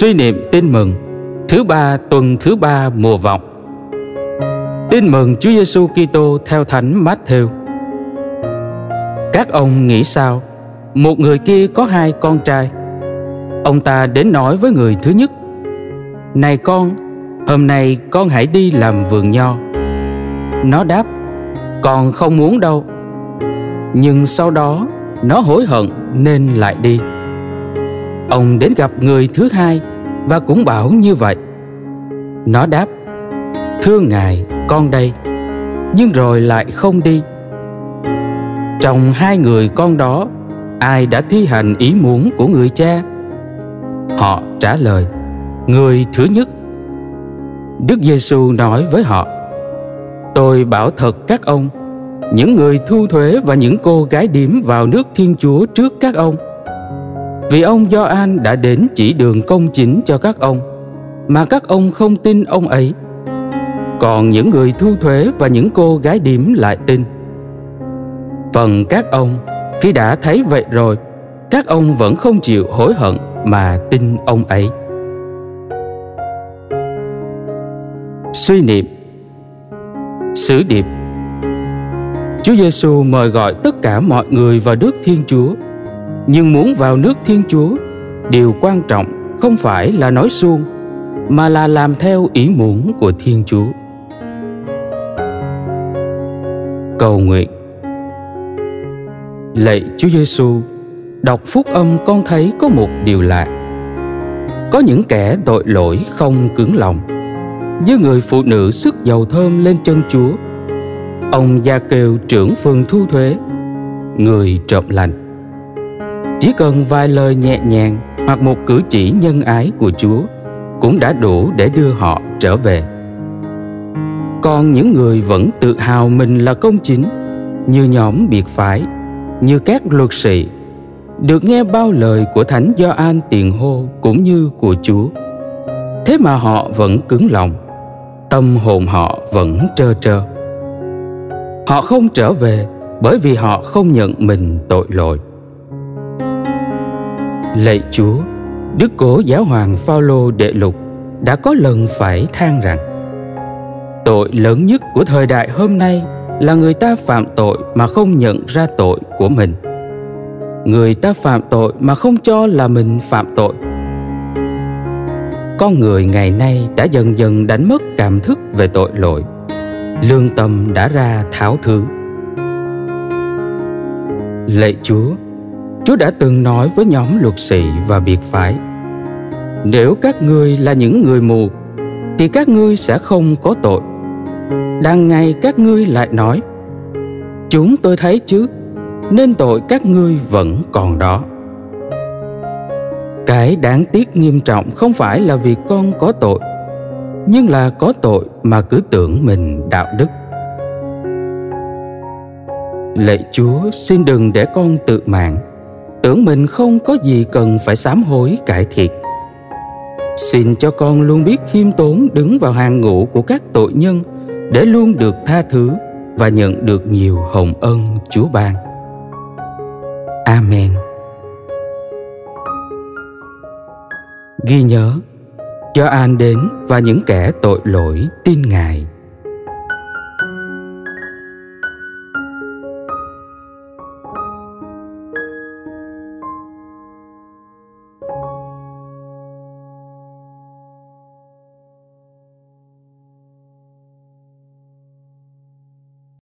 Suy niệm tin mừng Thứ ba tuần thứ ba mùa vọng Tin mừng Chúa Giêsu Kitô theo Thánh Matthew. Các ông nghĩ sao? Một người kia có hai con trai. Ông ta đến nói với người thứ nhất: "Này con, hôm nay con hãy đi làm vườn nho." Nó đáp: "Con không muốn đâu." Nhưng sau đó nó hối hận nên lại đi. Ông đến gặp người thứ hai và cũng bảo như vậy. Nó đáp: "Thưa ngài, con đây. Nhưng rồi lại không đi. Trong hai người con đó ai đã thi hành ý muốn của người cha? Họ trả lời người thứ nhất. Đức giêsu nói với họ tôi bảo thật các ông những người thu thuế và những cô gái điếm vào nước thiên chúa trước các ông vì ông Gioan đã đến chỉ đường công chính cho các ông, mà các ông không tin ông ấy. Còn những người thu thuế và những cô gái điểm lại tin. Phần các ông, khi đã thấy vậy rồi, các ông vẫn không chịu hối hận mà tin ông ấy. Suy niệm. Sứ điệp. Chúa Giêsu mời gọi tất cả mọi người vào Đức Thiên Chúa. Nhưng muốn vào nước Thiên Chúa, điều quan trọng không phải là nói suông, mà là làm theo ý muốn của Thiên Chúa. cầu nguyện. Lạy Chúa Giêsu đọc phúc âm con thấy có một điều lạ. Có những kẻ tội lỗi không cứng lòng như người phụ nữ sức dầu thơm lên chân Chúa. Ông gia kêu trưởng phường thu thuế người trộm lành chỉ cần vài lời nhẹ nhàng hoặc một cử chỉ nhân ái của Chúa cũng đã đủ để đưa họ trở về còn những người vẫn tự hào mình là công chính như nhóm biệt phái như các luật sĩ được nghe bao lời của thánh Gioan tiền hô cũng như của Chúa. Thế mà họ vẫn cứng lòng, tâm hồn họ vẫn trơ trơ. Họ không trở về bởi vì họ không nhận mình tội lỗi. Lạy Chúa, Đức Cố Giáo Hoàng Phaolô Đệ Lục đã có lần phải than rằng tội lớn nhất của thời đại hôm nay là người ta phạm tội mà không nhận ra tội của mình. Người ta phạm tội mà không cho là mình phạm tội. Con người ngày nay đã dần dần đánh mất cảm thức về tội lỗi. Lương tâm đã ra tháo thứ. Lạy chúa chúa đã từng nói với nhóm luật sĩ và biệt phái, nếu các ngươi là những người mù, thì các ngươi sẽ không có tội. Đang ngày các ngươi lại nói, chúng tôi thấy chứ, nên tội các ngươi vẫn còn đó. Cái đáng tiếc nghiêm trọng không phải là vì con có tội, nhưng là có tội mà cứ tưởng mình đạo đức. Lạy chúa, xin đừng để con tự mạng tưởng mình không có gì cần phải sám hối cải thiện xin cho con luôn biết khiêm tốn đứng vào hàng ngũ của các tội nhân để luôn được tha thứ và nhận được nhiều hồng ân Chúa ban. Amen. Ghi nhớ, cho An đến và những kẻ tội lỗi tin Ngài